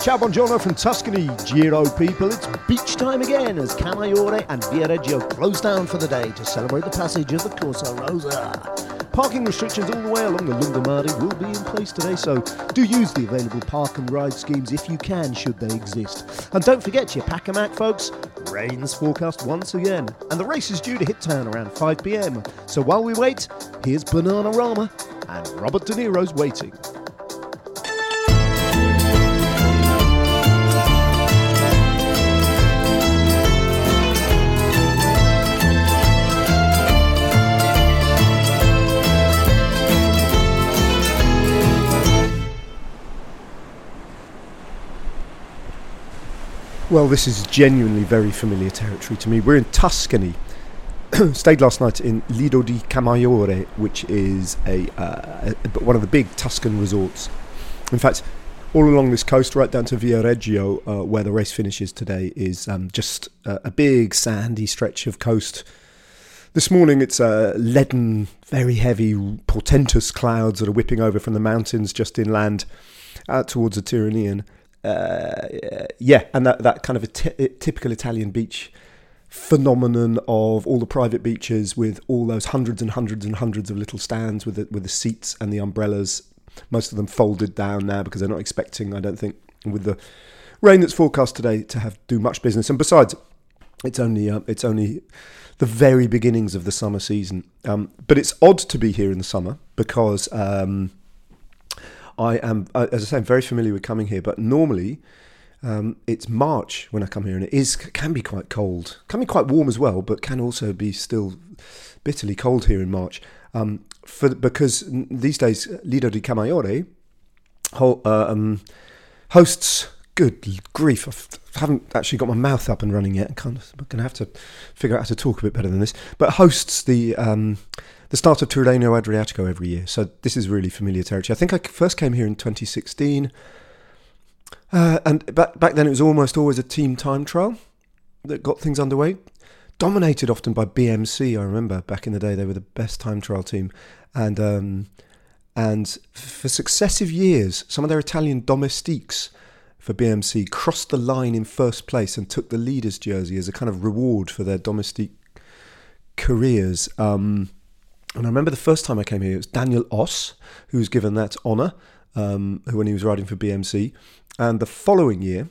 Ciao, from Tuscany, Giro people. It's beach time again as Camaiore and Viareggio close down for the day to celebrate the passage of the Corsa Rosa. Parking restrictions all the way along the Lungomare will be in place today, so do use the available park and ride schemes if you can, should they exist. And don't forget your pack a mac, folks. Rain's forecast once again, and the race is due to hit town around 5 pm. So while we wait, here's Bananarama and Robert De Niro's waiting. Well, this is genuinely very familiar territory to me. We're in Tuscany. Stayed last night in Lido di Camaiore, which is a, uh, a, one of the big Tuscan resorts. In fact, all along this coast, right down to Viareggio, uh, where the race finishes today, is um, just a, a, big sandy stretch of coast. This morning, it's uh, leaden, very heavy, portentous clouds that are whipping over from the mountains just inland out towards the Tyrrhenian uh, yeah, and that, that kind of a t- typical Italian beach phenomenon of all the private beaches with all those hundreds and hundreds and hundreds of little stands with the, with the seats and the umbrellas. Most of them folded down now because they're not expecting, I don't think, with the rain that's forecast today to have do much business. And besides, it's only uh, it's only the very beginnings of the summer season. Um, but it's odd to be here in the summer because um, I am, uh, as I say, I'm very familiar with coming here, but normally um, it's March when I come here, and it is can be quite cold, can be quite warm as well, but can also be still bitterly cold here in March. Um, for because these days Lido di Camaiore ho, uh, um, hosts. Good grief! I haven't actually got my mouth up and running yet. I'm kind of going to have to figure out how to talk a bit better than this. But hosts the um, the start of Tirreno Adriatico every year. So this is really familiar territory. I think I first came here in 2016. Uh, and back, back then it was almost always a team time trial that got things underway. Dominated often by BMC, I remember back in the day they were the best time trial team. And um, and for successive years, some of their Italian domestiques for BMC crossed the line in first place and took the leader's jersey as a kind of reward for their domestic careers. Um, and I remember the first time I came here, it was Daniel Oss who was given that honour um, when he was riding for BMC. And the following year,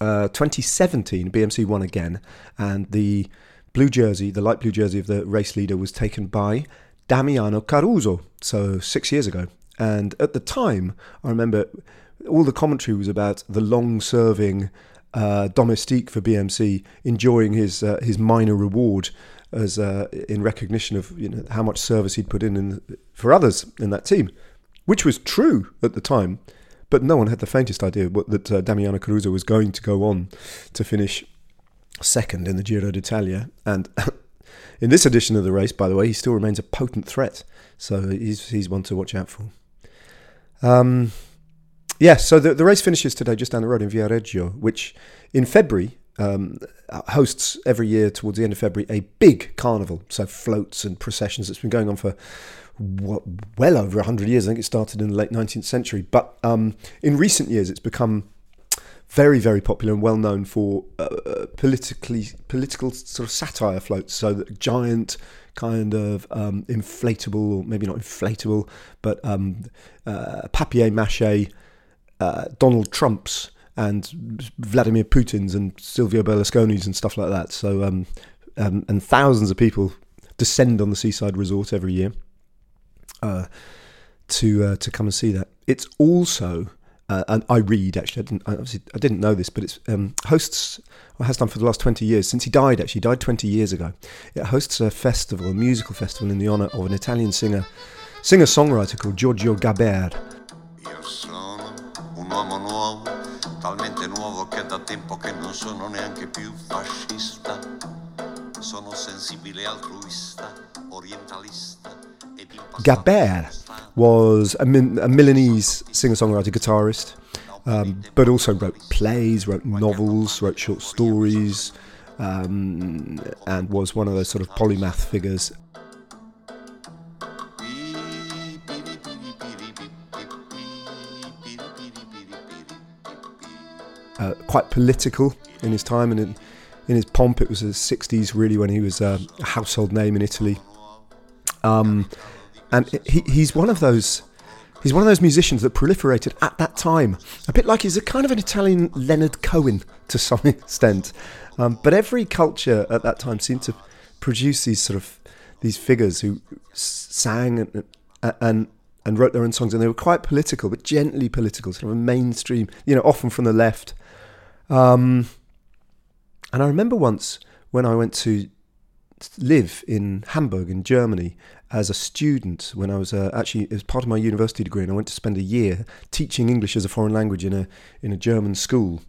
uh, 2017, BMC won again, and the blue jersey, the light blue jersey of the race leader, was taken by Damiano Caruso. So six years ago, and at the time, I remember all the commentary was about the long-serving uh, domestique for BMC enjoying his uh, his minor reward as uh, in recognition of you know how much service he'd put in, in for others in that team, which was true at the time. But no one had the faintest idea what, that uh, Damiano Caruso was going to go on to finish second in the Giro d'Italia. And in this edition of the race, by the way, he still remains a potent threat. So he's, he's one to watch out for. Um, yeah, so the, the race finishes today just down the road in Viareggio, which in February um, hosts every year towards the end of February a big carnival. So floats and processions. that's been going on for well over 100 years. I think it started in the late 19th century. But um, in recent years, it's become very, very popular and well known for uh, politically political sort of satire floats. So that giant kind of um, inflatable, or maybe not inflatable, but um, uh, papier mâché uh, Donald Trumps and Vladimir Putin's and Silvio Berlusconi's and stuff like that. So, um, um, and thousands of people descend on the seaside resort every year uh, to uh, to come and see that. It's also uh, and I read actually. I didn't obviously I didn't know this, but it's um, hosts or has done for the last twenty years since he died. Actually, died twenty years ago. It hosts a festival, a musical festival in the honour of an Italian singer, singer songwriter called Giorgio Gaber. Tempo che non sono neanche più fascista. Sono sensibile altruista, orientalista. Gaber was a, a Milanese singer-songwriter guitarist, um, but also wrote plays, wrote novels, wrote short stories, um, and was one of those sort of polymath figures uh, quite political in his time and in, in his pomp. It was the 60s, really, when he was uh, a household name in Italy. Um, and he, he's one of those. He's one of those musicians that proliferated at that time, a bit like he's a kind of an Italian Leonard Cohen to some extent. Um, but every culture at that time seemed to produce these sort of these figures who sang and, and and wrote their own songs, and they were quite political, but gently political, sort of a mainstream, you know, often from the left. Um, and I remember once when I went to live in Hamburg in Germany as a student when I was uh, actually as part of my university degree, and I went to spend a year teaching English as a foreign language in a in a German school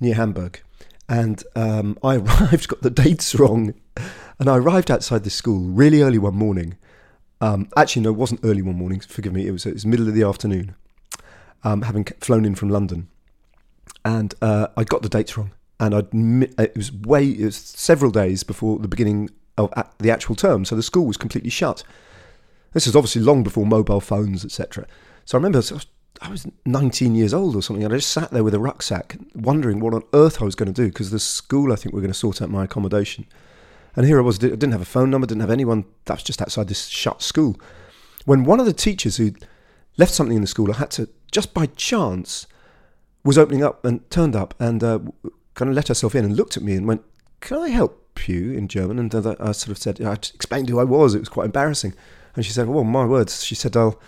near Hamburg. And um, I arrived, got the dates wrong, and I arrived outside the school really early one morning. Um, actually, no, it wasn't early one morning. Forgive me. It was it was middle of the afternoon. Um, having flown in from London, and uh, I got the dates wrong, and I'd it was way it was several days before the beginning of the actual term, so the school was completely shut. This is obviously long before mobile phones, etc. So I remember I was 19 years old or something, and I just sat there with a rucksack, wondering what on earth I was going to do because the school I think were going to sort out my accommodation. And here I was, I didn't have a phone number, didn't have anyone. That was just outside this shut school. When one of the teachers who left something in the school, I had to just by chance was opening up and turned up and uh, kind of let herself in and looked at me and went, "Can I help you?" in German. And uh, I sort of said, I explained who I was. It was quite embarrassing. And she said, "Well, my words." She said, "I'll,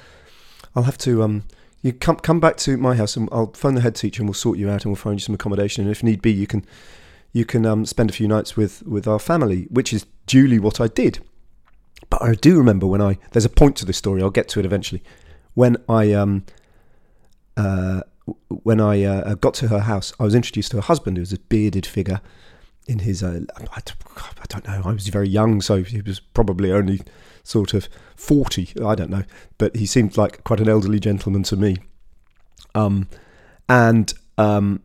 I'll have to." Um, you come come back to my house and I'll phone the head teacher and we'll sort you out and we'll find you some accommodation and if need be you can you can um, spend a few nights with with our family, which is duly what I did. But I do remember when I there's a point to this story. I'll get to it eventually. When I um uh when I uh, got to her house, I was introduced to her husband, who was a bearded figure in his. Uh, I, I don't know. I was very young, so he was probably only sort of forty. I don't know, but he seemed like quite an elderly gentleman to me. Um, and um,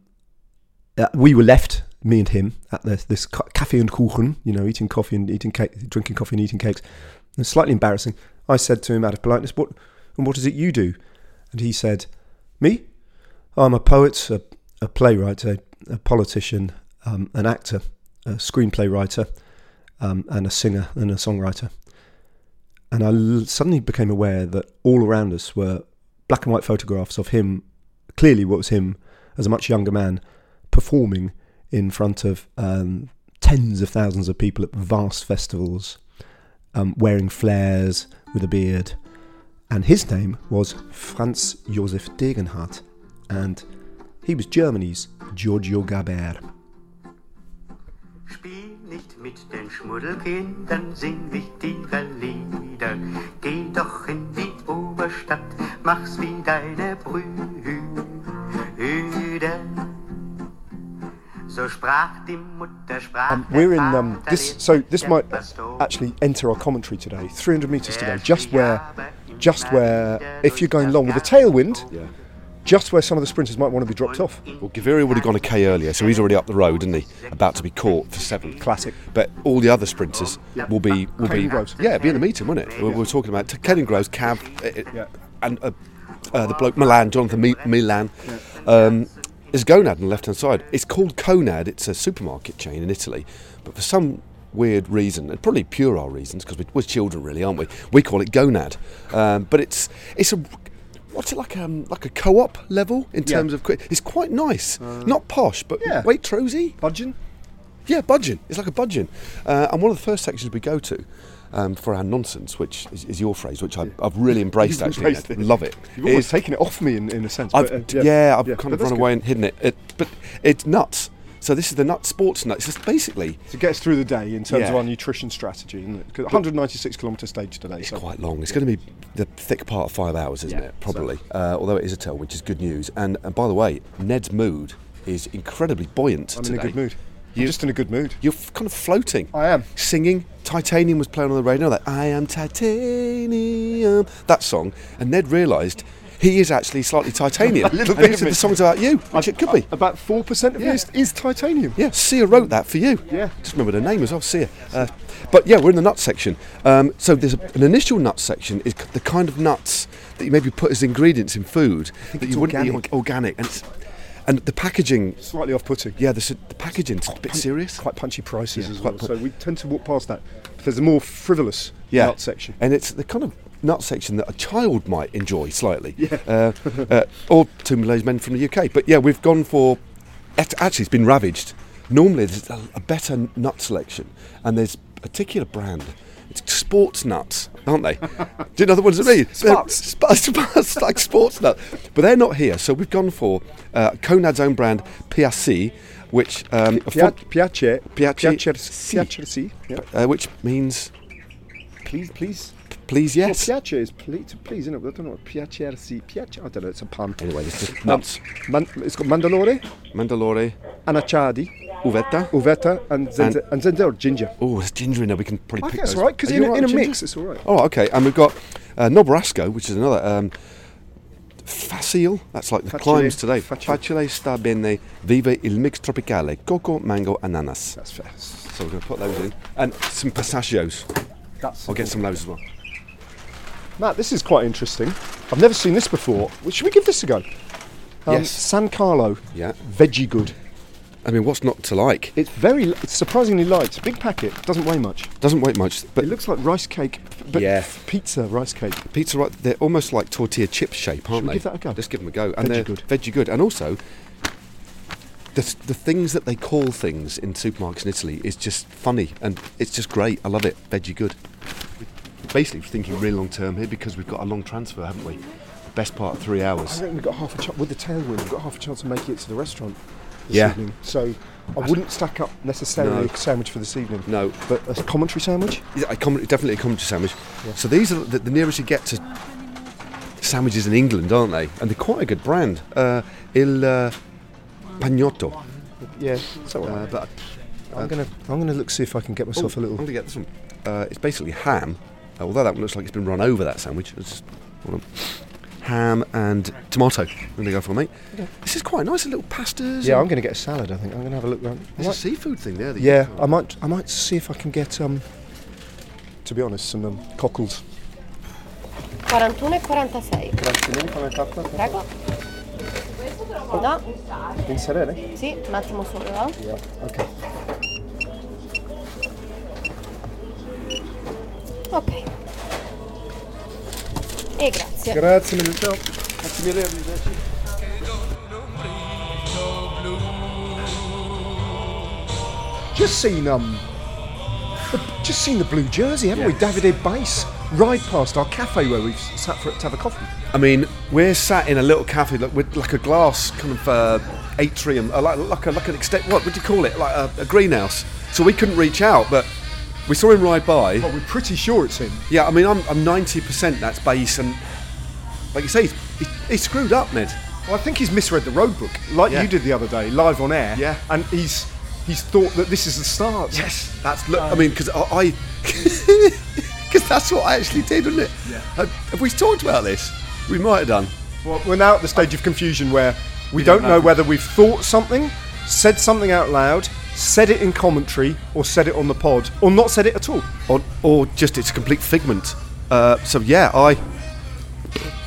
uh, we were left me and him at this, this cafe and kuchen, you know, eating coffee and eating cake, drinking coffee and eating cakes. And slightly embarrassing. I said to him out of politeness, "What and what is it you do?" And he said, "Me? I'm a poet, a, a playwright, a, a politician, um, an actor, a screenplay writer, um, and a singer and a songwriter." And I l- suddenly became aware that all around us were black and white photographs of him, clearly what was him as a much younger man, performing in front of um, tens of thousands of people at vast festivals, um, wearing flares with a beard. And his name was Franz Josef Degenhardt, and he was Germany's Giorgio Gaber. Spiel nicht mit den Schmuddelkindern, sing wichtige Lieder. Geh doch in die Oberstadt, mach's wie deine Brüder. Um, we're in um, this, so this might actually enter our commentary today. 300 meters to go, just where, just where, if you're going long with a tailwind, yeah. Just where some of the sprinters might want to be dropped off. Well, Gaviria would have gone a k earlier, so he's already up the road, isn't he? About to be caught for seventh. Classic. But all the other sprinters will be, will be, Groves. yeah, be in the meeting, won't it? Yeah. We are talking about Kaden Groves, Cav, uh, yeah. and uh, uh, the bloke Milan, Jonathan Milan. Um, there's Gonad on the left hand side. It's called Conad, it's a supermarket chain in Italy, but for some weird reason, and probably puerile reasons, because we're children really, aren't we? We call it Gonad. Um, but it's it's a what's it like um like a co-op level in terms yeah. of it's quite nice uh, not posh but yeah. Waitrosy budging yeah budging it's like a budging uh, and one of the first sections we go to um, for our nonsense, which is, is, your phrase, which I, have really embraced actually. Embraced it. Love it. You've almost taken it off me in, in a sense. But, uh, yeah. yeah. I've yeah, kind of run away and hidden it. it. But it's nuts. So this is the nut sports nuts. It's just basically to get us through the day in terms yeah. of our nutrition strategy, isn't it? 196 kilometre stage today. It's so. quite long. It's going to be the thick part of five hours, isn't yeah, it? Probably. So. Uh, although it is a tell, which is good news. And, and by the way, Ned's mood is incredibly buoyant I'm today. in a good mood. You're just in a good mood. You're f- kind of floating. I am. Singing. Titanium was playing on the radio. That I am titanium. That song. And Ned realised he is actually slightly titanium. a little bit. the song's about you, which it could be. About four percent of yeah. it is, is, titanium. Yeah, Sia wrote that for you. Yeah. Just remember the name as well, Sia. Uh, but yeah, we're in the nuts section. Um, so there's a, an initial nut section is the kind of nuts that you maybe put as ingredients in food that you wouldn't organic. eat organic. And and the packaging. Slightly off-putting. Yeah, the, the packaging's a bit serious. Quite punchy prices Yeah, as well. so we tend to walk past that. There's a more frivolous Yeah. nut section. and it's the kind of nut section that a child might enjoy slightly. Yeah. Uh, uh, or two Malaysian men from the UK. But yeah, we've gone for. Actually, it's been ravaged. Normally, there's a, a better nut selection, and there's a particular brand. It's sports nuts, aren't they? Do you know the ones I mean? Sparks. They're Sp- like sports nuts. But they're not here, so we've gone for uh, Conad's own brand, PRC, which um, Pia- piace, Piace- piacersi, piacersi, yeah. uh, which means Please, please. Please, yes. Well, piace is please, to please, isn't it? I don't know what piacersi, piace. I don't know. It's a pun. Anyway, it's just Um, nuts. Man, it's got mandalore, Mandalore, anachadi, uvetta. uvetta, and zenze, and, zenze or ginger. Oh, there's ginger in there. We can probably I pick that's right because in, a- in a right with mix, it's all right. Oh, okay. And we've got uh, Nobrasco, which is another um, facile. That's like the Facile, climbs today. facile. Facile sta bene, vive il mix tropicale, coco, mango, ananas. That's fair. So we're going to put those in, and some pistachios. That's I'll get some of those as well. Matt, this is quite interesting. I've never seen this before. Well, Should we give this a go? Um, Yes. San Carlo, Yeah. veggie good. I mean, what's not to like? It's very, li- it's surprisingly light. Big packet, doesn't weigh much. Doesn't weigh much, but It looks like rice cake, but Yeah. f- pizza rice cake. pizza, right? They're almost like tortilla chip shape, aren't we they? give that a go? Just give them a go. And Veggie they're good. Veggie good. And also, the, the things that they call things in supermarkets in Italy is just funny and it's just great. I love it. Veggie good. Basically, thinking really long term here because we've got a long transfer, haven't we? Best part of three I hours. reckon we've got half a chance, with the tailwind, we've got half a chance of making it to the restaurant this Yeah. evening. So I wouldn't stack up necessarily No. a sandwich for this evening. No, But a commentary sandwich? Yeah, a com- definitely a commentary sandwich. Yeah. So these are the, the nearest you get to sandwiches in England, aren't they? And they're quite a good brand. Uh, Il uh, Pagnotto. Yeah, right. Uh, but I'm gonna, I'm gonna look see if I can get myself Oh, a I'm little. going to get this one. Uh, it's basically ham, uh, although that looks like it's been run over, that sandwich. It's just. Ham and tomato. I'm going to go for, mate. This is quite nice, a little pastas. Yeah, I'm gonna get a salad. I think I'm gonna have a look around. I There's a seafood thing there. That yeah, I might, I might see if I can get um. To be honest, some um, cockles. 41 e 46. Prego. No? Inserere? Sì, un attimo solo. eh. Yeah. Okay. Ok. E grazie. Grazie mille. Ciao. Grazie mille. arrivederci. Just seen um, the- just seen the blue jersey, haven't we? David Bais ride past our cafe where we've sat for to have a coffee. I mean, we're sat in a little cafe like, with like a glass kind of uh, atrium, uh, like, like, a, like an extent. What would you call it? Like a, a greenhouse. So we couldn't reach out, but we saw him ride by. Well, we're pretty sure it's him. Yeah, I mean, I'm, I'm 90% that's Bais, and like you say, he's, he, screwed up, Ned. Well, I think he's misread the road book, like Yeah. you did the other day, live on air. Yeah. And he's he's thought that this is the start. Yes, that's. Look, I um, mean, because I, because that's what I actually did, wasn't it? Yeah. Have, have we talked about this? We might have done. Well, we're now at the stage of confusion where we, We don't don't know know. whether we've thought something, said something out loud, said it in commentary, or said it on the pod, or not said it at all. or, or just it's a complete figment. Uh, so yeah, I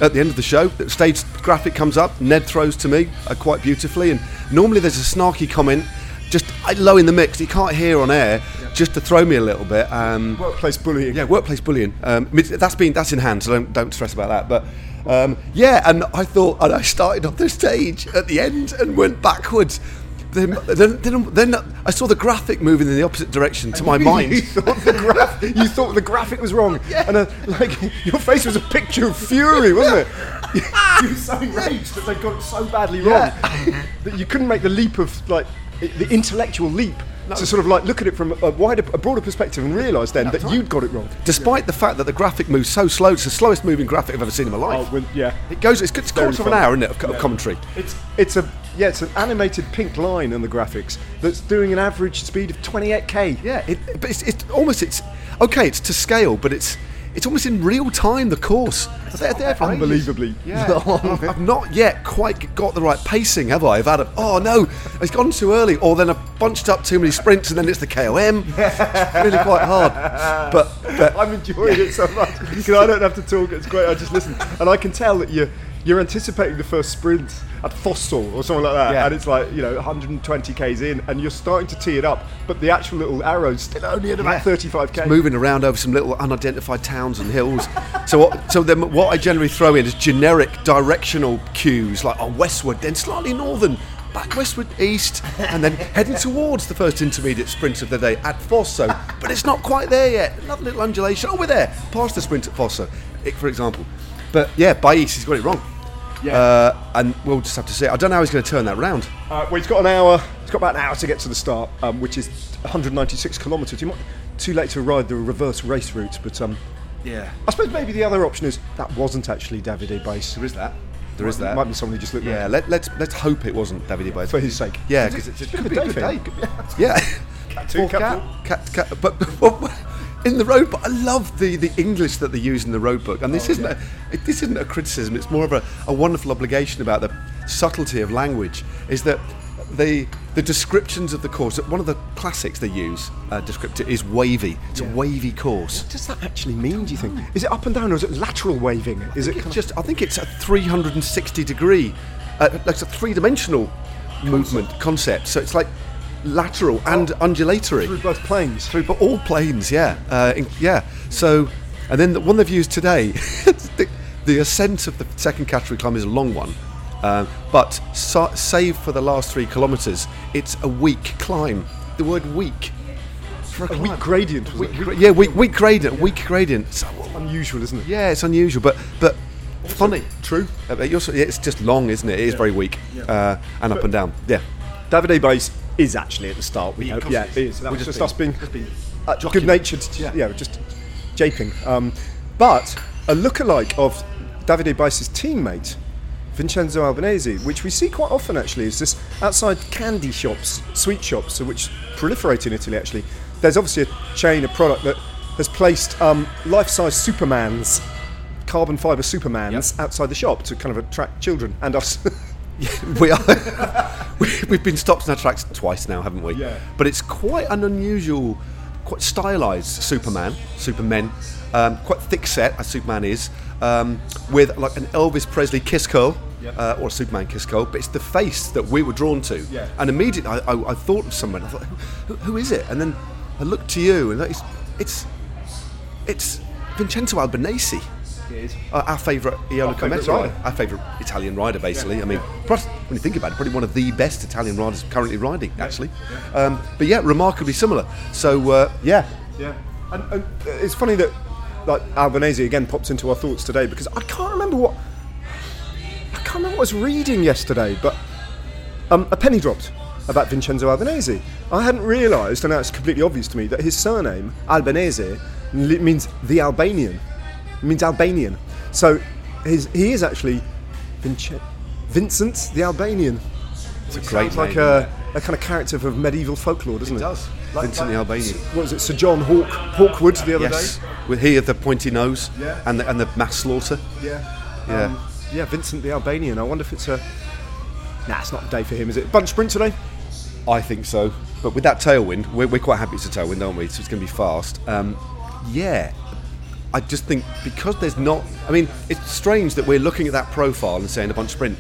at the end of the show, the stage graphic comes up. Ned throws to me uh, quite beautifully, and normally there's a snarky comment, just uh, low in the mix. You can't hear on air, just to throw me a little bit. Um, Workplace bullying. yeah, workplace bullying. Um, that's been that's in hand, so don't don't stress about that. But um, yeah, and I thought, and I started off the stage at the end and went backwards. Then, then, then, then I saw the graphic moving in the opposite direction to my you mind. thought the graph, you thought the graphic was wrong, and uh, like your face was a picture of fury, wasn't it? you were so enraged that they got it so badly wrong that you couldn't make the leap of like the intellectual leap to sort of like look at it from a wider, a broader perspective and realise then that you'd got it wrong. Despite the fact that the graphic moves so slow, it's the slowest moving graphic I've ever seen in my life. Oh, well, yeah. It goes, it's, it's Very quarter of an hour, isn't it, of, Yeah. commentary? It's it's a yeah, it's an animated pink line in the graphics that's doing an average speed of 28k. Yeah, it, but it's, it's almost, it's, okay, it's to scale, but it's it's almost in real time, the course. They're there for. Unbelievably Yeah. I've, I've not yet quite got the right pacing, have I? I've had a, oh no, it's gone too early, or then I've bunched up too many sprints and then it's the KOM. It's really quite hard. But, but I'm enjoying it so much because I don't have to talk. It's great. I just listen, and I can tell that you you're anticipating the first sprint at Fossel or something like that, Yeah. and it's like you know 120 k's in, and you're starting to tee it up, but the actual little arrow's still only at about Yeah. 35 k. moving around over some little unidentified towns and hills. so what? So then, what I generally throw in is generic directional cues, like oh, westward, then slightly northern, back westward, east, and then heading towards the first intermediate sprint of the day at Fosso. But it's not quite there yet. Another little undulation. Oh, we're there, past the sprint at Fosso, it- for example. But yeah, by east, he's got it wrong. Yeah. Uh, and we'll just have to see. I don't know how he's going to turn that round. Uh, well, he's got an hour. He's got about an hour to get to the start, um, which is 196 kilometres. You might too late to ride the reverse race route, but um, Yeah. I suppose maybe the other option is that wasn't actually Davide Bais. There is that. There is Might- that. Might be somebody just looked Yeah, let, let's let's hope it wasn't Davide Bais. for his sake. Yeah, because it's Could could be a good day day. for him. Yeah. two, cat cat, cat, cat, but in the road book, I love the, the English that they use in the road book, and Oh, this isn't a, this isn't a criticism. It's more of a, a wonderful obligation about the subtlety of language. Is that the the descriptions of the course? One of the classics they use uh, descriptor is wavy. It's a wavy course. What does that actually mean? Do you think? Is it up and down or is it lateral waving? Is it just I think it's a 360 degree, uh, like it's a three dimensional movement concept. So it's like lateral and undulatory. through both planes? Through but all planes, yeah, uh, in- yeah. So, and then the one they've used today, the, the ascent of the second category climb is a long one, um, but so, save for the last three kilometres, it's a weak climb. The word weak. For A weak gradient. It? Gra- yeah, weak, weak gradient, weak gradient. So, Unusual, isn't it? yeah, it's unusual, but but funny. True. Uh, but also, it's just long, isn't it? It is very weak uh, and up and down. Yeah. Davide Bais is actually at the start. We Yeah, hope. Yeah, it is. is. That was just us being, being uh, good-natured. Yeah. Yeah, just japing. Um, but a lookalike of Davide Bais's teammate. Vincenzo Albanese, which we see quite often actually, is this outside candy shops, sweet shops, which proliferate in Italy actually. There's obviously a chain of product that has placed um, life-size Supermans, carbon fibre Supermans, outside the shop to kind of attract children and us. we are. we- We've been stopped in our tracks twice now, haven't we? Yeah. But it's quite an unusual, quite stylised Superman, Supermen, um, quite thick set as Superman is, um, with like an Elvis Presley kiss curl. Uh, or a Superman kiss curl, but it's the face that we were drawn to. Yeah. And immediately I, I, I thought of someone. I thought, who, who is it? And then I looked to you, and it's it's, it's Vincenzo Albanese. Uh, our favourite Eolo favourite Kometa rider. rider. Our favourite Italian rider, basically. I mean, plus, when you think about it, probably one of the best Italian riders currently riding, actually. Um, but yeah, remarkably similar. So uh, yeah, Yeah, and, and uh, it's funny that like Albanese again pops into our thoughts today because I can't remember what I can't remember what I was reading yesterday, but um, a penny dropped about Vincenzo Albanese. I hadn't realised, and now it's completely obvious to me, that his surname Albanese li- means the Albanian. It means Albanian. So his, he is actually Vince- Vincent the Albanian. it's a great Sounds like a, a kind of character of medieval folklore, doesn't it? It does. Vincent the Albanian. What was it, Sir John Hawk, Hawkwood the other Yes, day? with he had the pointy nose Yeah. and the, and the mass slaughter. Yeah. Yeah. Um, yeah, Vincent the Albanian. I wonder if it's a. Nah, it's not the day for him, is it? Bunch sprint today? I think so. But with that tailwind, we're, we're quite happy it's a tailwind, aren't we? So it's going to be fast. Um, yeah. I just think because there's not. I mean, it's strange that we're looking at that profile and saying a bunch sprint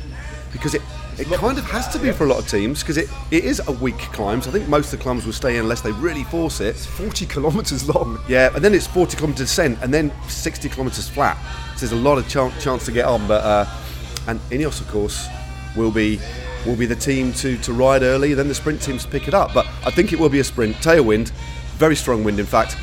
because it, it kind of has to be for a lot of teams because it, it is a weak climb. So I think most of the climbs will stay in unless they really force it. 40 kilometres long. Yeah, and then it's 40 kilometre descent and then 60 kilometres flat. So there's a lot of chance, chance to get on. But uh, and Ineos, of course, will be will be the team to, to ride early. Then the sprint teams pick it up. But I think it will be a sprint, tailwind, very strong wind, in fact.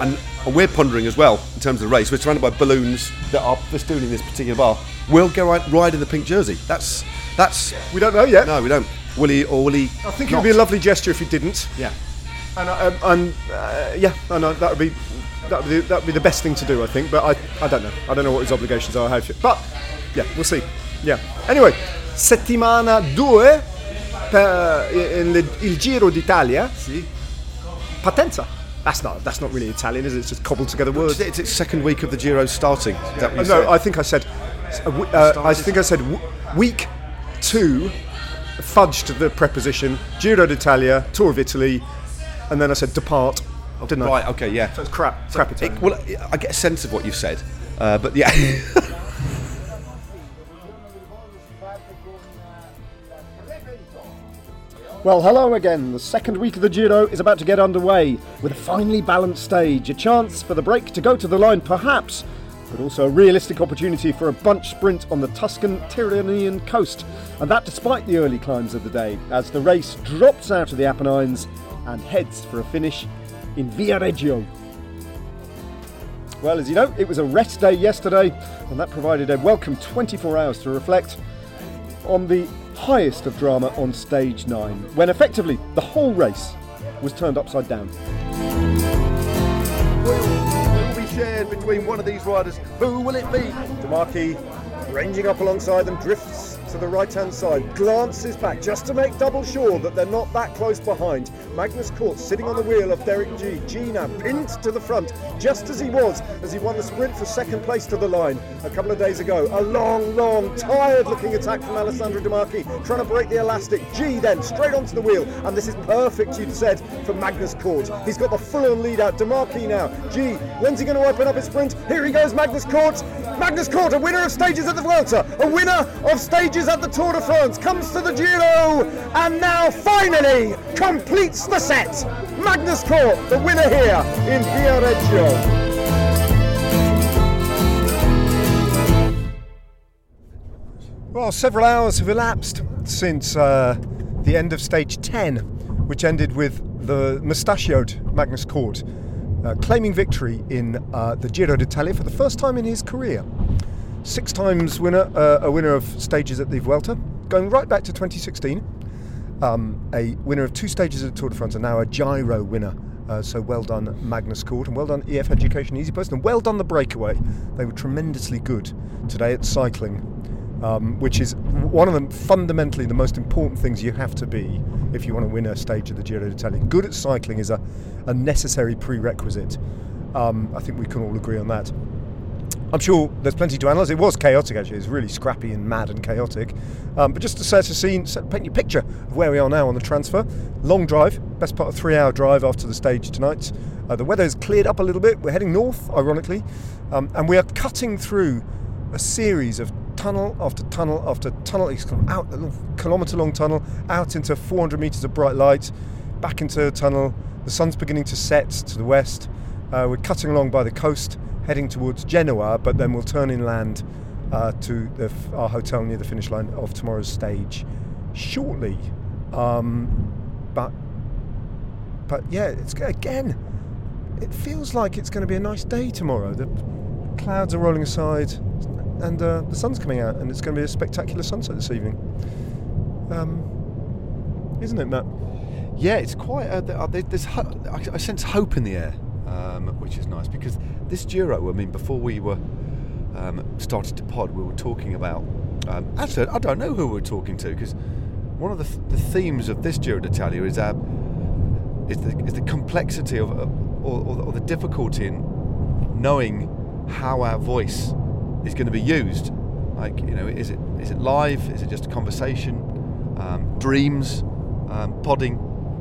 And, and we're pondering as well in terms of the race. We're surrounded by balloons that are festooning this particular bar. We'll go right, ride in the pink jersey. That's that's We don't know yet. no, we don't. Will he or will he? I think it would be a lovely gesture if he didn't. Yeah. And, I- um, and uh, yeah, I know that would be that would be that would be the best thing to do, I think. But I, I don't know. I don't know what his obligations are. How but yeah, we'll see. Yeah. Anyway, settimana due per il Giro d'Italia. Sì. Patenza. That's not that's not really Italian, is it? It's just cobbled together words. It's its second week of the Giro starting. Is that what you no, said? I think I said. Uh, uh, I think I said week two, fudged the preposition Giro d'Italia, Tour of Italy, and then I said depart. Didn't I? Right. Okay. Yeah. So it's crap. crap Italian. It- well, I get a sense of what you've said, uh, but yeah, Well, hello again. The second week of the Giro is about to get underway with a finely balanced stage, a chance for the break to go to the line, perhaps, but also a realistic opportunity for a bunch sprint on the Tuscan Tyrrhenian coast. And that despite the early climbs of the day, as the race drops out of the Apennines and heads for a finish in Viareggio. Well, as you know, it was a rest day yesterday, and that provided a welcome 24 hours to reflect on the highest of drama on stage 9, when effectively the whole race was turned upside down. Will be shared between one of these riders. Who will it be? De Marchi, ranging up alongside them, drifts to the right hand side, glances back just to make double sure that they're not that close behind. Magnus Cort sitting on the wheel of Derek Gee. Gee now pinned to the front, just as he was as he won the sprint for second place to the line a couple of days ago. A long, long, tired looking attack from Alessandro De Marchi, trying to break the elastic. Gee then straight onto the wheel, and this is perfect, you'd said, for Magnus Cort. He's got the full on lead out. De Marchi now. Gee, when's he going to open up his sprint? Here he goes, Magnus Cort. Magnus Cort, a winner of stages at the Vuelta, a winner of stages at the Tour de France, comes to the Giro, and now finally completes the set. Magnus Cort, the winner here in Viareggio. Well, several hours have elapsed since uh, the end of stage 10, which ended with the mustachioed Magnus Cort uh, claiming victory in uh, the Giro d'Italia for the first time in his career. Six times winner, uh, a winner of stages at the Vuelta, going right back to 2016. Um, a winner of two stages at the Tour de France and now a Giro winner. Uh, so well done, Magnus Cort, and well done, EF Education EasyPost, and well done, the breakaway. They were tremendously good today at cycling, um, which is one of the fundamentally the most important things you have to be if you want to win a stage of the Giro d'Italia. Good at cycling is a, a necessary prerequisite. Um, I think we can all agree on that. I'm sure there's plenty to analyse. It was chaotic actually. It was really scrappy and mad and chaotic. Um, but just to set a scene, set, paint you a picture of where we are now on the transfer. Long drive, best part of three hour drive after the stage tonight. Uh, the weather has cleared up a little bit. We're heading north, ironically, um, and we are cutting through a series of tunnel after tunnel after tunnel. It's come out a kilometre long tunnel, out into 400 metres of bright light, back into a tunnel. The sun's beginning to set to the west. Uh, we're cutting along by the coast, heading towards Genoa, but then we'll turn inland uh, to the, our hotel near the finish line of tomorrow's stage shortly. Um, but but yeah, it's again. It feels like it's going to be a nice day tomorrow. The clouds are rolling aside, and uh, the sun's coming out, and it's going to be a spectacular sunset this evening. Um, isn't it, Matt? Yeah, it's quite. Uh, there's I sense hope in the air, um, which is nice because this Giro. I mean, before we were um, started to pod, we were talking about. Um, actually, I don't know who we were talking to because one of the, th- the, themes of this Giro d'Italia is uh, is the, is the complexity of uh, or, or, or the difficulty in knowing how our voice is going to be used. Like, you know, is it is it live? Is it just a conversation? Um, dreams, um, podding,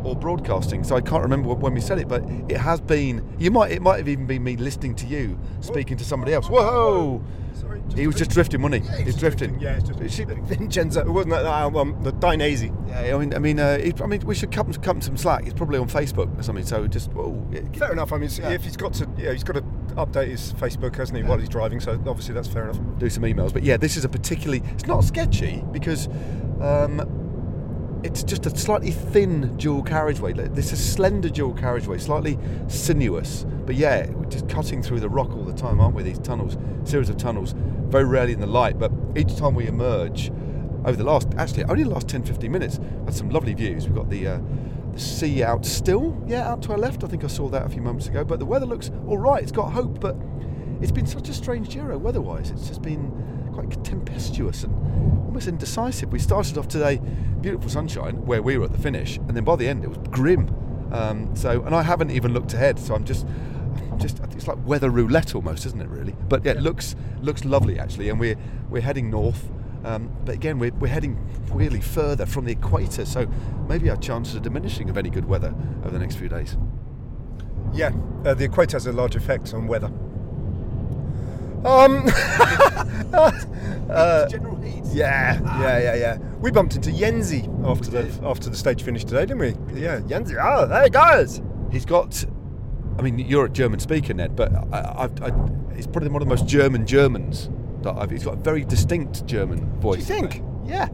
or broadcasting? So I can't remember when we said it, but it has been. You might it might have even been me listening to you speaking to somebody else. Whoa! Sorry, He was just drifting, wasn't he? Yeah, He's drifting. Yeah, it's just she- Vincenzo. It wasn't that album, the Dainese. Yeah, I mean, I mean, uh, he, I mean, we should cut him some slack. He's probably on Facebook or something. So just, whoa, yeah, Fair enough. I mean, Yeah. if he's got to, yeah, he's got to update his Facebook, hasn't he, while he's driving? So obviously that's fair enough. do some emails. But yeah, this is a particularly. It's not sketchy because um, it's just a slightly thin dual carriageway. This is a slender dual carriageway, slightly sinuous. But yeah, we're just cutting through the rock all the time, aren't we? These tunnels, series of tunnels, very rarely in the light. But each time we emerge, over the last, actually, only the last 10, 15 minutes, had some lovely views. We've got the. Uh, the sea out still, yeah, out to our left. I think I saw that a few moments ago. But the weather looks all right. It's got hope, but it's been such a strange Giro weather-wise. It's just been quite tempestuous and almost indecisive. We started off today, beautiful sunshine where we were at the finish, and then by the end it was grim. Um, so, and I haven't even looked ahead, so I'm just, I'm just, it's like weather roulette almost, isn't it? Really? But yeah, it looks looks lovely actually, and we're we're heading north. Um, but again, we're, we're heading really further from the equator, so maybe our chances are diminishing of any good weather over the next few days. Yeah, uh, the equator has a large effect on weather. Um, General Heat. yeah, yeah, yeah, yeah. We bumped into Jensie after the after the stage finished today, didn't we? Yeah, Jensie. Oh, hey guys. He's got. I mean, you're a German speaker, Ned, but I, I've, I, he's probably one of the most German Germans. That I've, he's got a very distinct German voice. Do you think? Yeah.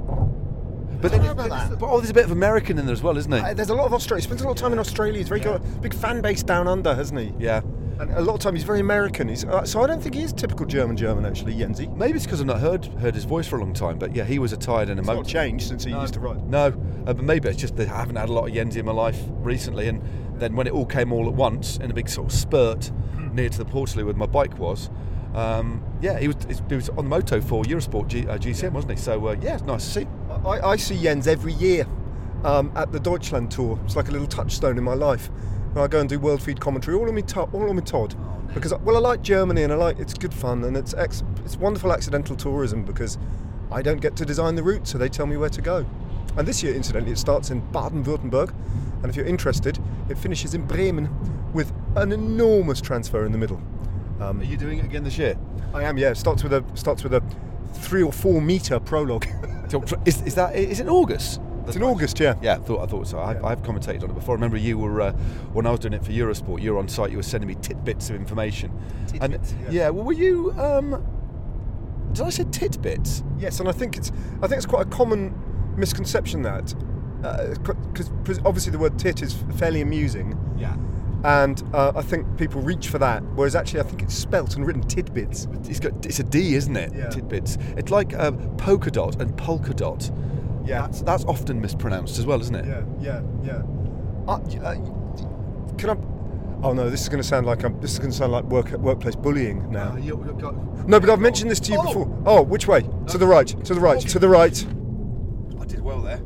But then, know about that. but oh, there's a bit of American in there as well, isn't he? Uh, there's a lot of Australia. He spends a lot of time in Australia. He's very got a big fan base down under, hasn't he? yeah. And a lot of time he's very American. He's uh, so I don't think he is typical German German actually, Jensie. Maybe it's because I've not heard heard his voice for a long time, but yeah, he was attired in a It's not changed since he used to ride. No, uh, but maybe it's just that I haven't had a lot of Jensie in my life recently, and then when it all came all at once in a big sort of spurt Hmm. near to the Portaloo where my bike was, um, yeah, he was he was on the moto for Eurosport G, uh, GCN, wasn't he? So uh, yeah, it's nice to see. I, I see Jens every year um, at the Deutschland tour. It's like a little touchstone in my life. I go and do World Feed commentary, all on me, to- all on me Todd, because well, I like Germany and I like it's good fun and it's ex- it's wonderful accidental tourism because I don't get to design the route, so they tell me where to go. And this year, incidentally, it starts in Baden-Württemberg, and if you're interested, it finishes in Bremen with an enormous transfer in the middle. Um, Are you doing it again this year? I am, yeah. it Starts with a starts with a three or four meter prologue. Is, is that is it in It's in August, yeah. Yeah, I thought I thought so. I've, Yeah. I've commentated on it before. I remember you were uh, when I was doing it for Eurosport. You were on site. You were sending me tidbits of information. Tidbits, and yeah. yeah. well, were you? Um, did I say tidbits? Yes, and I think it's I think it's quite a common misconception that because obviously the word tit is fairly amusing, Yeah. and uh, I think people reach for that, whereas actually I think it's spelt and written tidbits. It's got it's a D, isn't it? Yeah. Tidbits. It's like um, polka dot and polka dot. Yeah. That's, that's often mispronounced as well, isn't it? Yeah, yeah, yeah. Uh, uh, can I? Oh no, this is going to sound like I'm. This is going to sound like work workplace bullying now. Uh, you- got- no, but I've mentioned this to you Oh! before. Oh, which way? To the right. To the right. To the right. I did well there.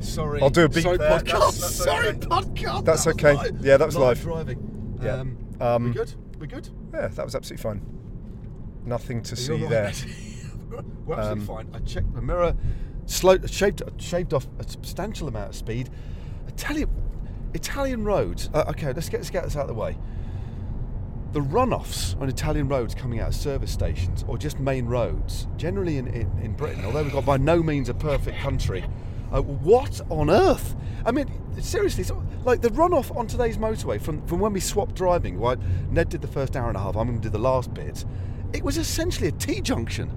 Sorry. I'll do a beep Sorry, there. podcast. That's- that's Sorry, okay. podcast. That's That okay. live. Yeah, that was live. driving. Yeah. Um, Um, we good? We good? Yeah, that was absolutely fine. Nothing to Are see there. We're absolutely Um, fine. I checked the mirror, slow, shaved, shaved off a substantial amount of speed. Italian, Italian roads. Uh, okay, let's get, let's get this out of the way. The runoffs on Italian roads coming out of service stations or just main roads, generally in, in, in Britain, although we've got by no means a perfect country, uh, what on earth? I mean, seriously, so, like the runoff on today's motorway from, from when we swapped driving, right? Ned did the first hour and a half, I'm going to do the last bit. It was essentially a T junction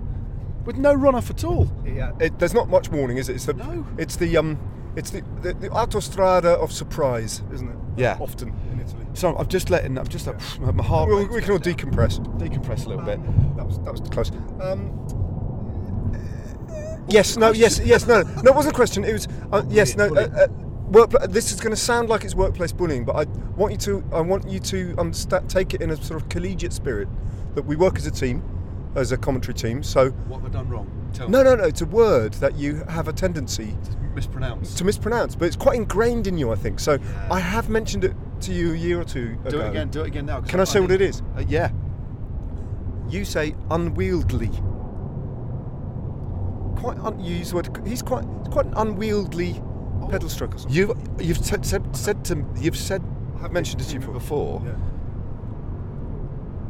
with no runoff at all. Yeah, it, there's not much warning, is it? It's the No. it's the um it's the, the the autostrada of surprise, isn't it? Yeah. Often in Italy. So I'm just letting, I'm just like, my heart Well, we can all going down. decompress. decompress a little bit. That was that was close. Um, yes, no, yes, yes, no, no. It wasn't a question. It was uh, yes, no. Uh, uh, work, this is going to sound like it's workplace bullying, but I want you to I want you to um, sta take it in a sort of collegiate spirit that we work as a team, as a commentary team. So What have I done wrong? Tell no, no, no. It's a word that you have a tendency Mispronounced. to mispronounce, but it's quite ingrained in you, I think. So I have mentioned it to you a year or two ago. Do it again, do it again now. Can I say what it is? Uh, yeah. You say unwieldy. Quite un- you use the word. He's quite he's quite an unwieldy pedal stroke. or something. You've you've said, said said to you've said I've mentioned it to you before, Yeah.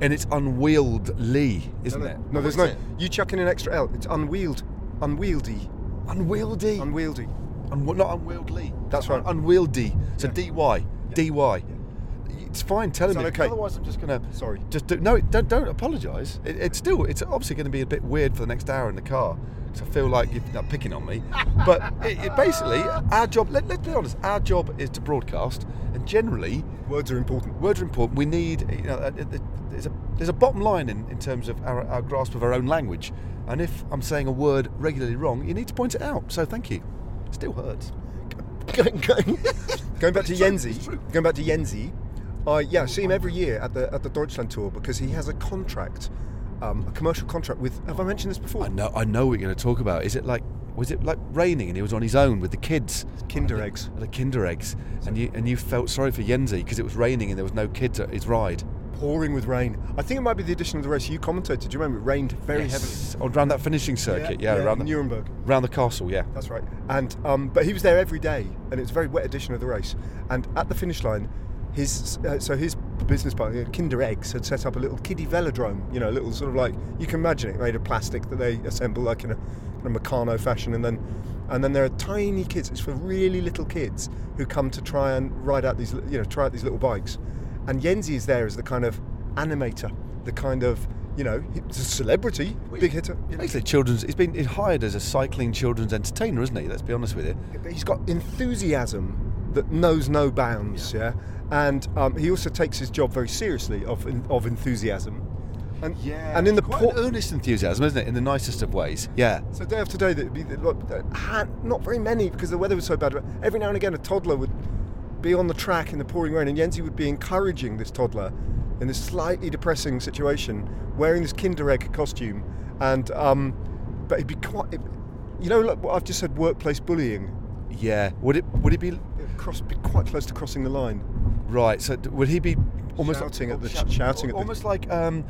And it's unwieldy, isn't no, it? No, there's no. it? You chuck in an extra L. It's unwield, unwieldy, unwieldy. unwieldy. Un- not unwieldy. That's right. Unwieldy. So Yeah. dy, dy. It's fine. Tell him okay? Otherwise, I'm just gonna Sorry. just do. No, don't don't apologise. It, it's still it's obviously going to be a bit weird for the next hour in the car because I feel like you're not picking on me. But it, it basically our job. Let, let's be honest. Our job is to broadcast, and generally Words are important. words are important. We need, you know, uh, uh, there's a there's a bottom line in, in terms of our, our grasp of our own language. And if I'm saying a word regularly wrong, you need to point it out. So thank you. Still hurts. going, going, going back to Jensie, going back to Jensie, I yeah I see him every year at the at the Deutschland tour because he has a contract, um, a commercial contract with. Have I mentioned this before? I know I know what you're going to talk about. Is it like was it like raining and he was on his own with the kids? Kinder eggs. The Kinder eggs, and you and you felt sorry for Jensie because it was raining and there was no kids at his ride. Pouring with rain. I think it might be the edition of the race you commentated. Do you remember? It rained very heavily. Oh, around that finishing circuit, yeah, around the, Nuremberg. around the castle, yeah. That's right. And um, but he was there every day, and it was a very wet edition of the race. And at the finish line, his uh, so his business partner, Kinder Eggs, had set up a little kiddie velodrome. You know, a little sort of like you can imagine it made of plastic that they assemble like in a, in a Meccano fashion, and then and then there are tiny kids. It's for really little kids who come to try and ride out these you know try out these little bikes, and Jensie is there as the kind of animator, the kind of you know he's a celebrity, big hitter. You know. Basically, children's. He's been hired as a cycling children's entertainer, isn't he? Let's be honest with you. But he's got enthusiasm that knows no bounds, yeah. And um, he also takes his job very seriously of of enthusiasm. And and in the quite por- earnest enthusiasm, isn't it? In the nicest of ways. Yeah. so day after day, there'd be like, uh, not very many because the weather was so bad. But every now and again, a toddler would be on the track in the pouring rain, and Jensie would be encouraging this toddler in this slightly depressing situation, wearing this Kinder Egg costume, and um, but it'd be quite, you know, like what I've just said, workplace bullying. Yeah. Would it? Would it be Cross, be quite close to crossing the line. right? So would he be almost Shouting at the- shouting at the- almost like um,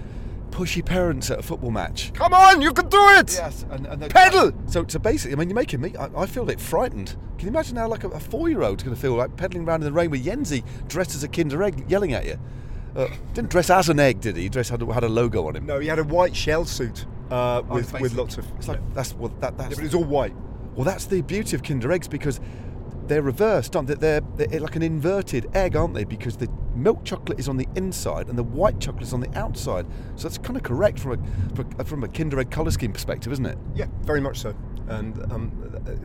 pushy parents at a football match. Come on, you can do it! Yes, and, and Pedal! So, so basically, I mean, you're making me. I, I feel a bit frightened. Can you imagine how like a, a four-year-old's going to feel like pedaling around in the rain with Jensie dressed as a Kinder Egg, yelling at you? Uh, didn't dress as an egg, did he? Dress had, a- had a logo on him. No, he had a white shell suit uh, Oh, with with lots of. It's like that's well, that that's Yeah, but it's all white. Well, that's the beauty of Kinder Eggs because they're reversed, aren't they? They're, they're like an inverted egg, aren't they? Because the milk chocolate is on the inside and the white chocolate is on the outside. So that's kind of correct from a from a- Kinder Egg colour scheme perspective, isn't it? Yeah, very much so. And um,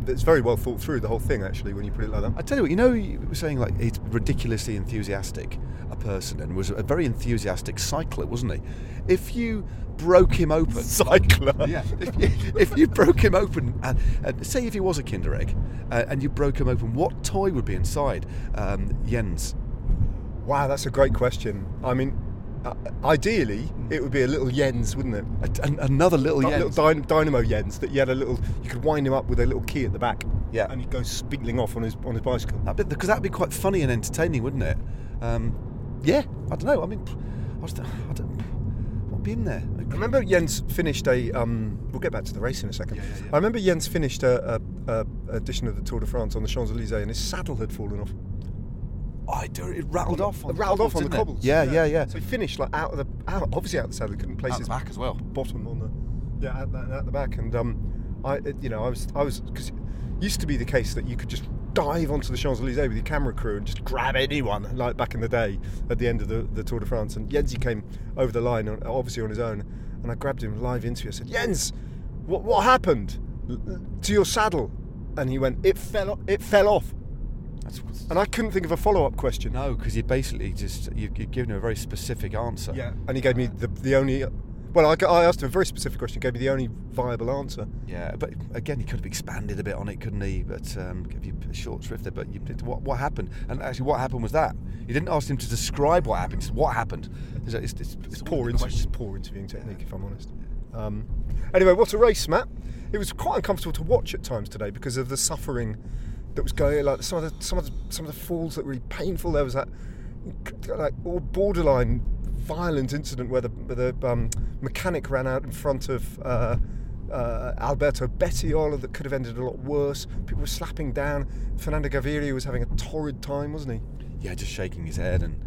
it's very well thought through the whole thing actually when you put it like that. I tell you what, you know, you were saying like he's ridiculously enthusiastic, a person, and was a very enthusiastic cycler, wasn't he? If you broke him open, Cycler. yeah. If you, if you broke him open, and, and say if he was a Kinder Egg, uh, and you broke him open, what toy would be inside um, Jens? Wow, that's a great question. I mean, uh, ideally it would be a little Jens, wouldn't it? A, an- another little Jens. little dyn- dynamo Jens that you had a little. You could wind him up with a little key at the back. Yeah. And he'd go off on his on his bicycle. That'd because that'd be quite funny and entertaining, wouldn't it? Um, yeah, I don't know. I mean, I, was, I don't. What'd be in there? I remember Jens finished a. Um, we'll get back to the race in a second. Yeah, yeah, yeah. I remember Jens finished a, a, a edition of the Tour de France on the Champs Elysees, and his saddle had fallen off. I do. It rattled off. On It the rattled off on the didn't it? cobbles. Yeah, yeah, yeah. So he finished like out of the out, obviously out of the saddle. He couldn't place Out the his back as well. bottom on the yeah at, the- at the back. And um, I it- you know I was I was because it used to be the case that you could just dive onto the Champs Elysees with your camera crew and just grab anyone like back in the day at the end of the, the Tour de France. And Jensie came over the line on, obviously on his own, and I grabbed him live into it. I said, Jens, what what happened to your saddle? And he went, it fell o- it fell off. And I couldn't think of a follow up question. no, because you basically just you, you've given him a very specific answer. Yeah, and he gave me the, the only. Well, I, I asked him a very specific question. He gave me the only viable answer. Yeah, but again, he could have expanded a bit on it, couldn't he? But um, give you a short shrift there. But you, what, what happened? And actually, what happened was that you didn't ask him to describe what happened. Just what happened? It's, it's, it's, It's poor, inter- poor interviewing technique, if I'm honest. Um, anyway, what a race, Matt! It was quite uncomfortable to watch at times today because of the suffering that was going. Like some of the some of the, some of the falls that were really painful. There was that like all borderline violent incident where the, where the um, mechanic ran out in front of. Uh, uh, Alberto Bettiol that could have ended a lot worse. People were slapping down. Fernando Gaviria was having a torrid time, wasn't he? yeah, just shaking his head and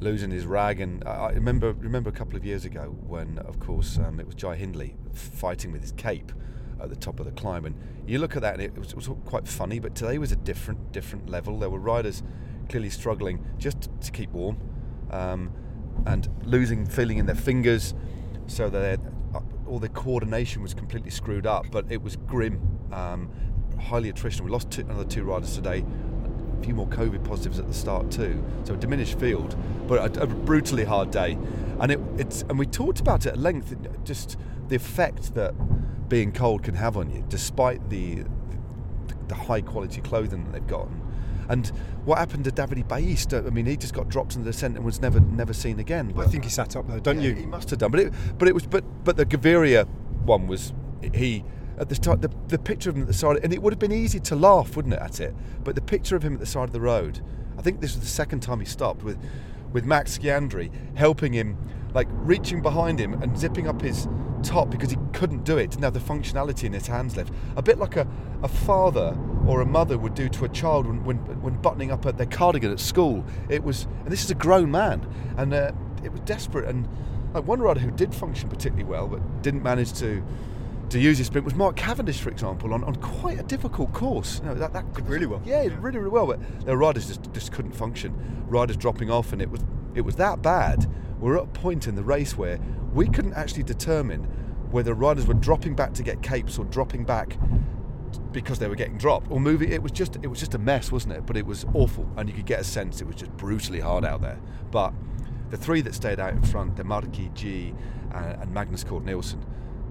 losing his rag. And I I remember remember a couple of years ago when, of course, um, it was Jai Hindley fighting with his cape at the top of the climb. And you look at that, and it was, it was quite funny. But today was a different different level. There were riders clearly struggling just to keep warm um, and losing feeling in their fingers, so that uh, all their coordination was completely screwed up. But it was grim, um, highly attritional. We lost two, another two riders today a few more COVID positives at the start too. So a diminished field, but a, a brutally hard day. And it, it's and we talked about it at length, just the effect that being cold can have on you, despite the the, the high quality clothing that they've got. And what happened to Davide Baista? I mean, he just got dropped in the descent and was never never seen again. I think he sat up though, don't yeah, you? He must have done, but it, but it was, but but the Gaviria one was he at the start. The, the picture of him at the side, and it would have been easy to laugh, wouldn't it, at it? But the picture of him at the side of the road. I think this was the second time he stopped with with Max Sciandri helping him, like reaching behind him and zipping up his top because he couldn't do it. Didn't have the functionality in his hands left. A bit like a, a father or a mother would do to a child when, when, when buttoning up at their cardigan at school. It was, and this is a grown man, and uh, it was desperate. And like one rider who did function particularly well, but didn't manage to to use his sprint was Mark Cavendish, for example, on, on quite a difficult course. You know, that, that Did really well. Yeah, really, really well. But their riders just, just couldn't function. Riders dropping off, and it was it was that bad. We were at a point in the race where we couldn't actually determine whether riders were dropping back to get capes or dropping back because they were getting dropped or moving. It was just it was just a mess, wasn't it? But it was awful, and you could get a sense it was just brutally hard out there. But the three that stayed out in front, Demarchi, Gee, uh, and Magnus Cort Nielsen,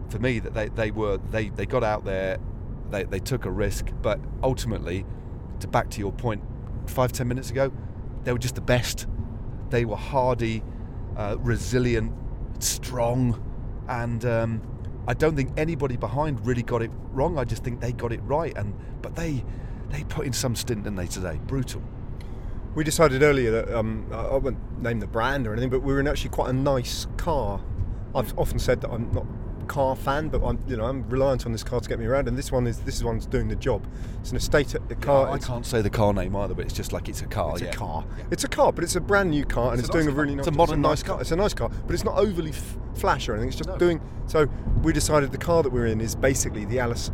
for me, that they, they were they, they got out there, they, they took a risk, but ultimately, to back to your point, five ten minutes ago, they were just the best. They were hardy, uh, resilient, strong, and um, I don't think anybody behind really got it wrong. I just think they got it right, and but they they put in some stint, didn't they today? Brutal. We decided earlier that um, I won't name the brand or anything, but we were in actually quite a nice car. I've often said that I'm not car fan, but I'm you know I'm reliant on this car to get me around, and this one is this is one's doing the job. It's an estate the car. I can't say the car name either, but it's just like it's a car. It's yeah. a car. It's a car, but it's a brand new car, and It's it's, a nice doing a really nice. It's a modern, nice nice car. car. It's a nice car, but it's not overly f- flash or anything. It's just No. doing. So we decided the car that we're in is basically the Alice.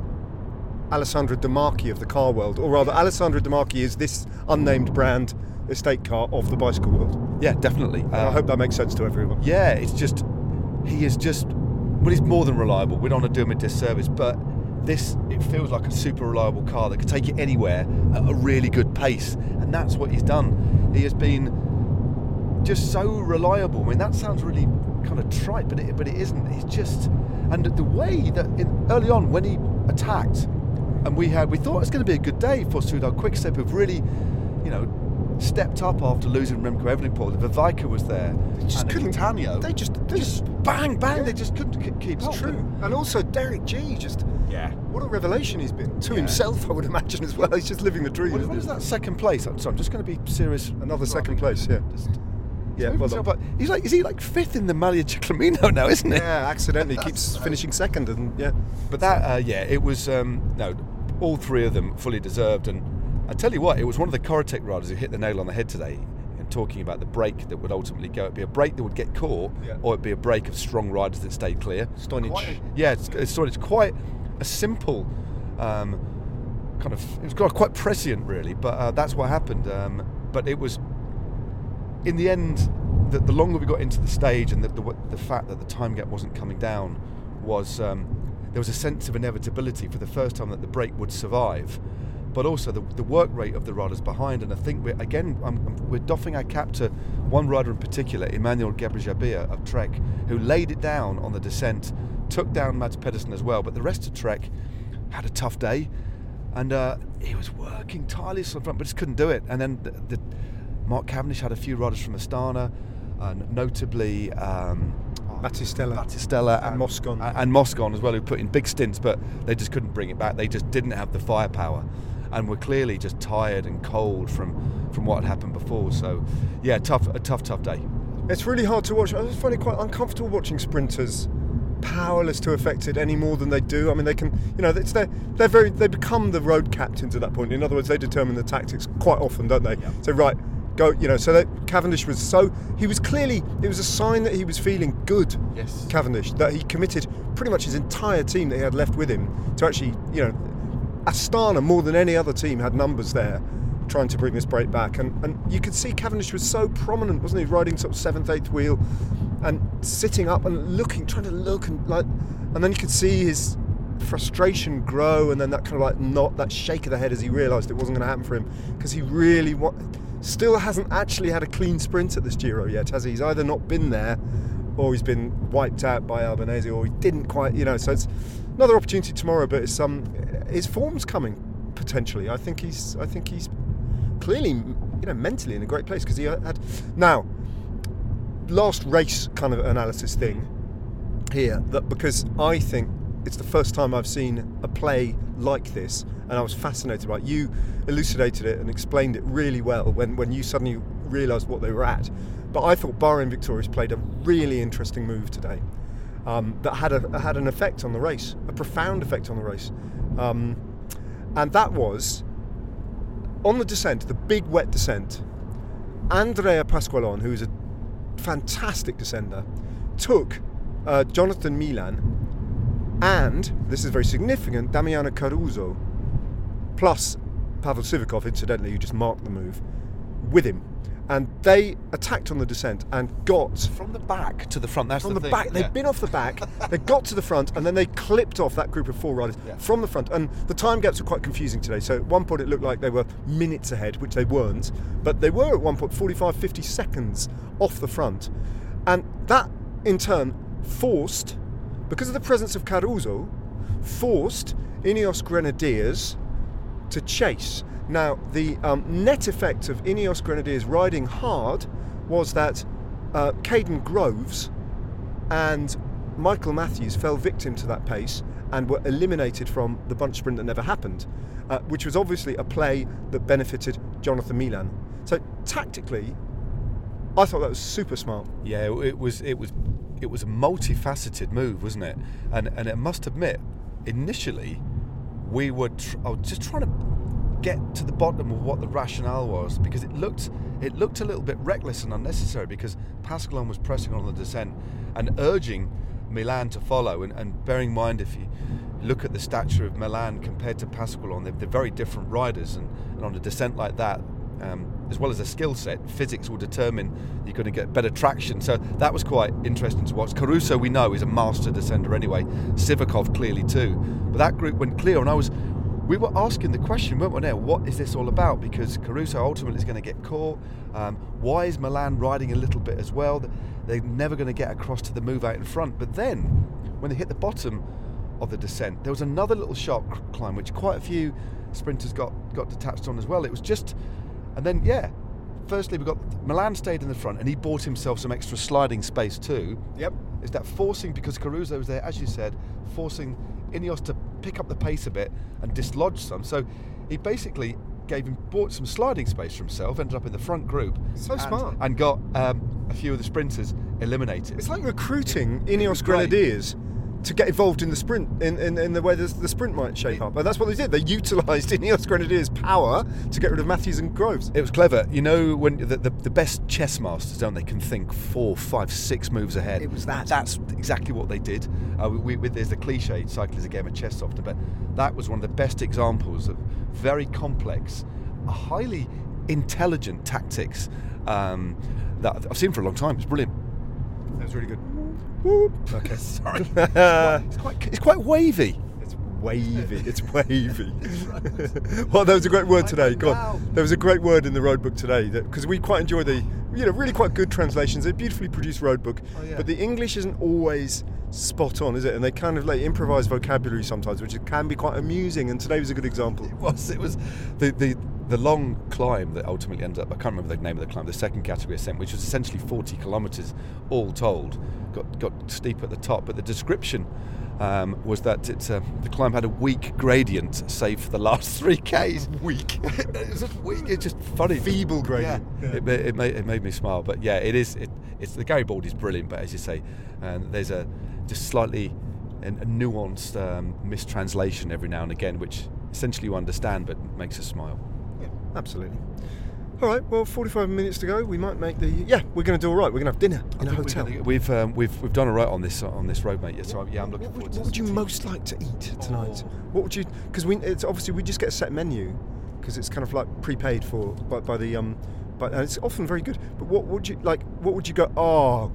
Alessandro De Marchi of the car world, or rather, Alessandro De Marchi is this unnamed brand estate car of the bicycle world. Yeah, definitely. I Uh, hope that makes sense to everyone. Yeah, it's just he is just well, he's more than reliable. We don't want to do him a disservice, but this it feels like a super reliable car that could take it anywhere at a really good pace, and that's what he's done. He has been just so reliable. I mean, that sounds really kind of trite, but it, but it isn't. It's just and the way that in, early on when he attacked, and we had we thought it was going to be a good day for Soudal Quickstep, who've really, you know. Stepped up after losing Remco Evenepoel. Vervaeke was there. They just and couldn't. Cattaneo. They just. They just bang bang. Yeah. They just couldn't k- keep It's up. true. And also Derek Gee. Just Yeah. what a revelation he's been to Yeah. himself. I would imagine as well. He's just living the dream. What, what is that second place? I'm sorry, I'm just going to be serious. Another second place. Yeah. Just, Yeah. Well done. up. he's like, is he like fifth in the Maglia Ciclamino now, isn't he? Yeah. Accidentally keeps finishing second, and yeah. But that, uh, yeah, it was um, no, all three of them fully deserved. And I tell you what, it was one of the Corratec riders who hit the nail on the head today. And talking about the break that would ultimately go, it'd be a break that would get caught, Yeah. or it'd be a break of strong riders that stayed clear. Quite- yeah, it's, it's, it's quite a simple um, kind of. It was quite- prescient, really, but uh, that's what happened. Um, but it was in the end, the, the longer we got into the stage, and the, the, the fact that the time gap wasn't coming down, was um, there was a sense of inevitability for the first time that the break would survive. But also the, the work rate of the riders behind, and I think we're again I'm, we're doffing our cap to one rider in particular, Amanuel Ghebreigzabhier of Trek, who laid it down on the descent, took down Mads Pedersen as well. But the rest of Trek had a tough day, and uh, he was working tirelessly on front, but just couldn't do it. And then the, the Mark Cavendish had a few riders from Astana, and notably um, Battistella. Battistella And Moscon. and, and Moscon as well, who put in big stints, but they just couldn't bring it back. They just didn't have the firepower, and we were clearly just tired and cold from from what had happened before. So, yeah, tough, a tough, tough day. It's really hard to watch. I just find it quite uncomfortable watching sprinters powerless to affect it any more than they do. I mean, they can, you know, it's their, they're very, they become the road captains at that point. In other words, they determine the tactics quite often, don't they? Yeah. So right, go, you know. So that Cavendish was so he was clearly it was a sign that he was feeling good. Yes. Cavendish that he committed pretty much his entire team that he had left with him to actually, you know, Astana more than any other team had numbers there trying to bring this break back and, and you could see Cavendish was so prominent wasn't he riding sort of seventh eighth wheel and sitting up and looking trying to look and like and then you could see his frustration grow and then that kind of like not that shake of the head as he realised it wasn't going to happen for him because he really wa- still hasn't actually had a clean sprint at this Giro yet has he he's either not been there or he's been wiped out by Albanese, or he didn't quite, you know. So it's another opportunity tomorrow, but um, his form's coming potentially. I think he's, I think he's clearly, you know, mentally in a great place because he had now last race kind of analysis thing here that because I think it's the first time I've seen a play like this, and I was fascinated by it. You elucidated it and explained it really well when, when you suddenly realised what they were at. But I thought Bahrain Victorious played a really interesting move today um, that had a had an effect on the race, a profound effect on the race, um, and that was on the descent, the big wet descent, Andrea Pasqualon, who is a fantastic descender, took uh, Jonathan Milan and, this is very significant, Damiano Caruso, plus Pavel Sivakov, incidentally, who just marked the move, with him. And they attacked on the descent and got From the back to the front. That's from the, the, thing. back. They'd been off the back. they got to the front, and then they clipped off that group of four riders Yeah. from the front. And the time gaps were quite confusing today. So at one point it looked like they were minutes ahead, which they weren't. But they were at one point 45, 50 seconds off the front, and that in turn forced, because of the presence of Caruso, forced Ineos Grenadiers to chase. Now, the um, net effect of Ineos Grenadiers riding hard was that uh, Kaden Groves and Michael Matthews fell victim to that pace and were eliminated from the bunch sprint that never happened, uh, which was obviously a play that benefited Jonathan Milan. So, tactically, I thought that was super smart. Yeah, it was it was it was a multifaceted move, wasn't it? And and I must admit, initially, we were tr- I was just trying to get to the bottom of what the rationale was because it looked it looked a little bit reckless and unnecessary because Pasqualon was pressing on the descent and urging Milan to follow. And, and bearing in mind if you look at the stature of Milan compared to Pasqualon they're, they're very different riders. And, and on a descent like that um, as well as a skill set physics will determine you're going to get better traction. So that was quite interesting to watch. Caruso we know is a master descender anyway. Sivakov clearly too. But that group went clear and I was we were asking the question, weren't we? Now, what is this all about? Because Caruso ultimately is going to get caught. Um, why is Milan riding a little bit as well? They're never going to get across to the move out in front. But then, when they hit the bottom of the descent, there was another little sharp climb, which quite a few sprinters got got detached on as well. It was just, and then yeah. Firstly, we got Milan stayed in the front, and he bought himself some extra sliding space too Yep. is that forcing because Caruso was there, as you said, forcing Ineos to pick up the pace a bit and dislodge some. So he basically gave him bought some sliding space for himself, ended up in the front group, So and, smart. and got um, a few of the sprinters eliminated. It's like recruiting Ineos great. Grenadiers to get involved in the sprint, in, in, in the way the, the sprint might shape up. And that's what they did. They utilised Ineos Grenadiers' power to get rid of Matthews and Groves. It was clever. You know, when the, the, the best chess masters, don't they, can think four, five, six moves ahead. It was that. That's exactly what they did. Uh, we, we, there's the cliche, cycling is a game of chess often, but that was one of the best examples of very complex, highly intelligent tactics um, that I've seen for a long time. It's brilliant. That was really good. Whoop. Okay. Sorry. it's, quite, it's quite wavy. It's wavy. It's wavy. well, there was a great word today. Go on. There was a great word in the road book today because we quite enjoy the, you know, really quite good translations. They're beautifully produced road book, Oh, yeah. but the English isn't always spot on, is it? And they kind of like improvise vocabulary sometimes, which can be quite amusing. And today was a good example. It was. It was the, the the long climb that ultimately ended up. I can't remember the name of the climb. The second category ascent, which was essentially 40 kilometres all told, got got steep at the top. But the description um, was that it's uh, the climb had a weak gradient, save for the last three k's. Weak. it was just weak. It's just funny. Feeble gradient. Yeah. Yeah. It, it, made, it made me smile. But yeah, it is. It, it's the Garibaldi is brilliant. But as you say, um, there's a just slightly a nuanced um, mistranslation every now and again, which essentially you understand but makes us smile. Absolutely. All right. Well, 45 minutes to go. We might make the. Yeah, we're going to do all right. We're going to have dinner in a hotel. We've um, we've we've done all right on this on this road, mate. Yeah, so yeah, I'm looking What forward would, to what would you tea. most like to eat tonight? Oh. What would you? Because we it's obviously we just get a set menu because it's kind of like prepaid for by, by the um, but and it's often very good. But what would you like? What would you go? Oh,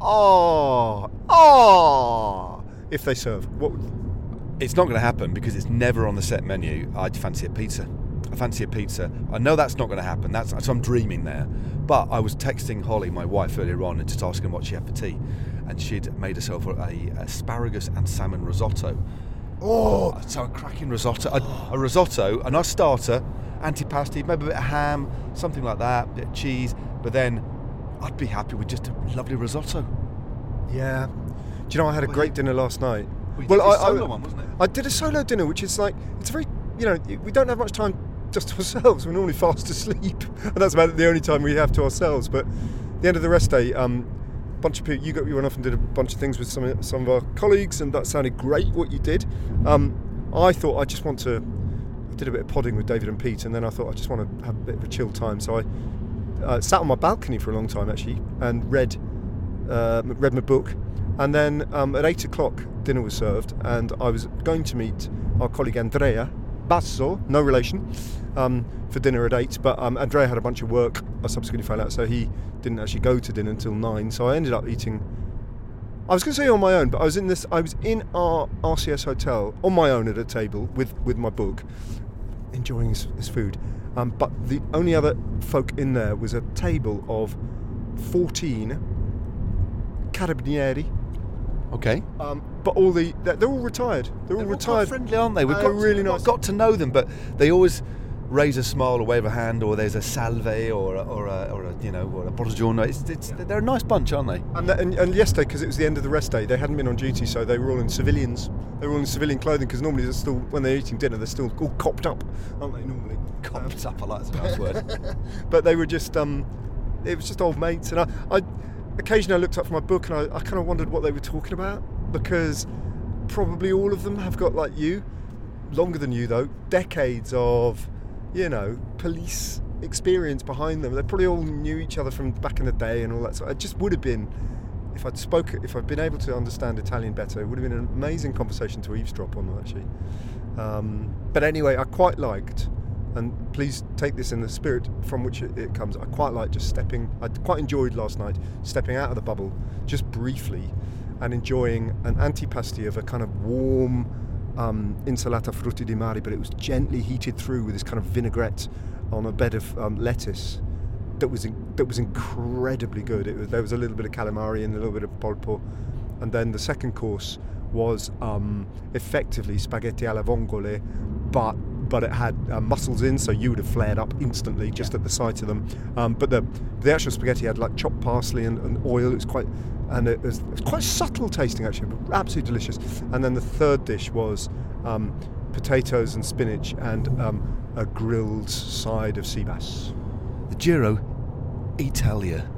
oh, oh! If they serve, what? Would, It's not going to happen because it's never on the set menu. I'd fancy a pizza. I fancy a pizza. I know that's not going to happen. That's so I'm dreaming there. But I was texting Holly, my wife, earlier on, and just asking what she had for tea, and she'd made herself a, a asparagus and salmon risotto. Oh, uh, so a cracking risotto, a, a risotto, a nice starter, antipasti, maybe a bit of ham, something like that, bit of cheese. But then I'd be happy with just a lovely risotto. yeah. Do you know I had a Well, great you- dinner last night? Well, did I, I- one, wasn't it? I did a solo dinner, which is like it's very you know we don't have much time just ourselves. We're normally fast asleep, and that's about the only time we have to ourselves. But the end of the rest day, um, bunch of people. You got you went off and did a bunch of things with some some of our colleagues, and that sounded great. What you did, um, I thought I just want to I did a bit of podding with David and Pete, and then I thought I just want to have a bit of a chill time. So I uh, sat on my balcony for a long time actually and read uh, read my book. And then um, at eight o'clock, dinner was served, and I was going to meet our colleague Andrea Basso, no relation, um, for dinner at eight. But um, Andrea had a bunch of work. I subsequently found out, so he didn't actually go to dinner until nine. So I ended up eating. I was going to say on my own, but I was in this. I was in our RCS hotel on my own at a table with with my book, enjoying his, his food. Um, but the only other folk in there was a table of fourteen carabinieri. Okay. Um, but all the they're, they're all retired. They're all They're all retired. friendly, aren't they? We've Uh, got really got- nice. Got to know them, but they always raise a smile or wave a hand, or there's a salve or a, or a, or a you know or a buongiorno. It's, it's they're a nice bunch, aren't they? And, and, and yesterday, because it was the end of the rest day, they hadn't been on duty, so they were all in civilians. They were all in civilian clothing because normally they're still, when they're eating dinner, they're still all copped up, aren't they? Normally, Copped up, I like that's a nice word. but they were just, um, it was just old mates. And I, I occasionally I looked up from my book and I, I kind of wondered what they were talking about because probably all of them have got like you, longer than you though, decades of, you know, police experience behind them. They probably all knew each other from back in the day and all that. So it just would have been, if I'd spoke, if I'd been able to understand Italian better, it would have been an amazing conversation to eavesdrop on actually. Um, but anyway, I quite liked, and please take this in the spirit from which it, it comes. I quite like just stepping. I quite enjoyed last night stepping out of the bubble just briefly, and enjoying an antipasti of a kind of warm um, insalata frutti di mare, but it was gently heated through with this kind of vinaigrette on a bed of um, lettuce. That was in, that was incredibly good. Was, there was a little bit of calamari and a little bit of polpo, and then the second course was um, effectively spaghetti alla vongole, but but it had uh, mussels in, so you would have flared up instantly just at the sight of them. Um, but the the actual spaghetti had like chopped parsley and, and oil. It was quite and it was, it was quite subtle tasting actually, but absolutely delicious. And then the third dish was um, potatoes and spinach and um, a grilled side of sea bass. The Giro Italia